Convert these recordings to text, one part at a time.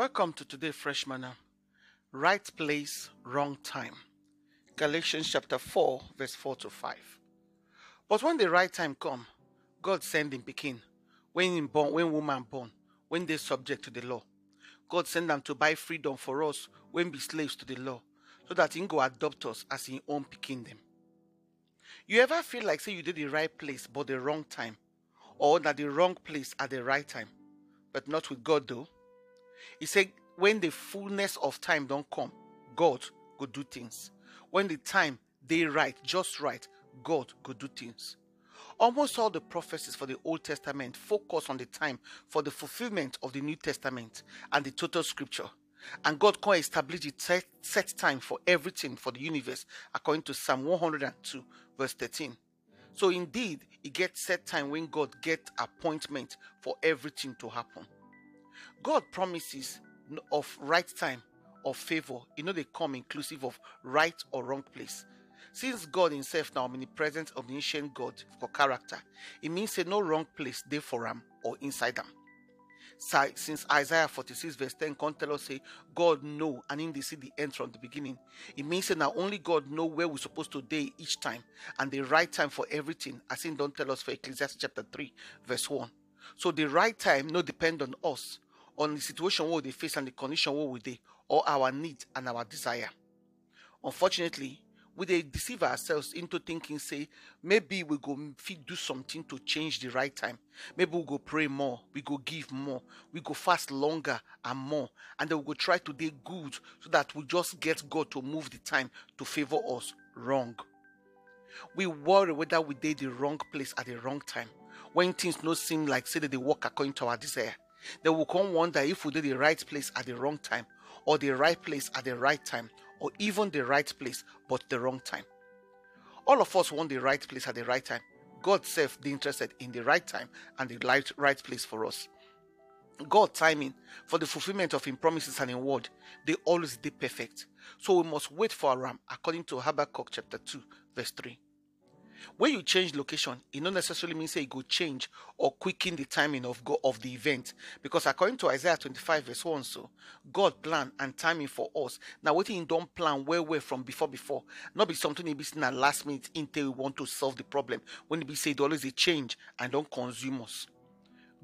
Welcome to today Fresh Manna. Right place, wrong time. Galatians chapter 4, verse 4 to 5. But when the right time come, God send him Pekin. When born, when woman born, when they subject to the law. God send them to buy freedom for us when be slaves to the law, so that he go adopt us as his own Pekin them. You ever feel like say you did the right place but the wrong time, or that the wrong place at the right time, but not with God though? He said, when the fullness of time don't come, God could do things. When the time they right, just right, God could do things. Almost all the prophecies for the Old Testament focus on the time for the fulfillment of the New Testament and the total scripture. And God can establish the set time for everything for the universe according to Psalm 102 verse 13. So indeed, it gets set time when God get appointment for everything to happen. God promises of right time of favor, you know, they come inclusive of right or wrong place. Since God Himself now omnipresent, omniscient God for character, it means say no wrong place there for him or inside them. Since Isaiah 46 verse 10 can tell us say God know and in the see the end from the beginning. It means that now only God know where we're supposed to day each time and the right time for everything. As in don't tell us for Ecclesiastes chapter 3 verse 1. So the right time no depend on us on the situation what they face and the condition what we they or our need and our desire. Unfortunately, we they deceive ourselves into thinking, say, maybe we go do something to change the right time. Maybe we go pray more, we go give more, we go fast longer and more, and then we go try to do good so that we just get God to move the time to favor us. Wrong. We worry whether we did the wrong place at the wrong time when things no seem like say that they work according to our desire. They will come wonder if we did the right place at the wrong time, or the right place at the right time, or even the right place but the wrong time. All of us want the right place at the right time. God self the interested in the right time and the right, right place for us. God timing for the fulfillment of His promises and in word, they always be perfect. So we must wait for Ram according to Habakkuk chapter 2, verse 3. When you change location, it not necessarily means say it go change or quicken the timing of go of the event. Because according to Isaiah 25, verse 1, so God plan and timing for us. Now what he don't plan where we're from before before. Not be something he be seen at last minute until we want to solve the problem. When it be said always a change and don't consume us.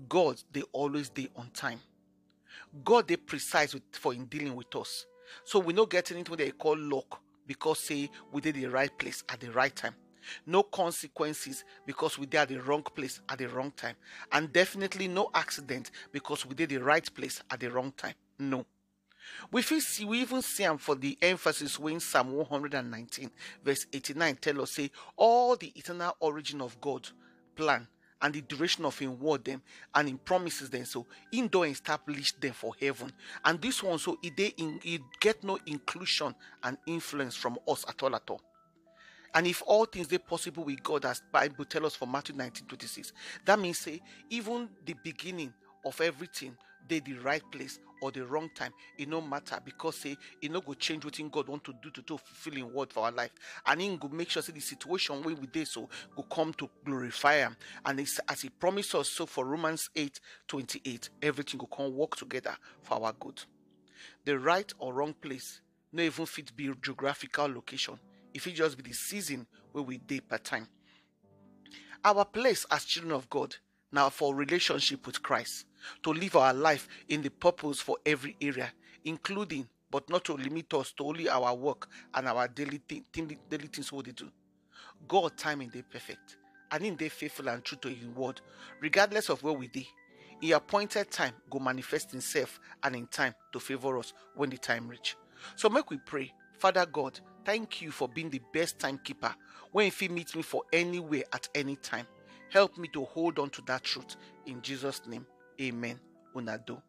God they always they on time. God they precise with, for in dealing with us. So we're not getting into what they call luck because say we did the right place at the right time no consequences because we did at the wrong place at the wrong time, and definitely no accident because we did the right place at the wrong time. No. We see we even see them for the emphasis when Psalm 119 verse 89 tell us say all the eternal origin of God plan and the duration of him word them and in promises them so in don't establish them for heaven and this one so it they in it get no inclusion and influence from us at all at all and if all things are possible with God, as Bible tell us for Matthew 19 26, that means say even the beginning of everything they the right place or the wrong time it no matter because say it no go change what god want to do to, to fulfill in word for our life. And in go make sure say the situation where we did so go come to glorify him and it's, as he promised us so for romans 8 28 everything will come work together for our good. The right or wrong place no even fit be geographical location if it just be the season where we date per time. Our place as children of God now for relationship with Christ, to live our life in the purpose for every area, including but not to limit us to only our work and our daily, daily things what they do. God timing they perfect, and in they faithful and true to His word, regardless of where we be. He appointed time go manifest Himself and in time to favor us when the time reach. So make we pray, Father God, Thank you for being the best timekeeper when if you meet me for anywhere at any time. Help me to hold on to that truth. In Jesus' name, amen. Unado.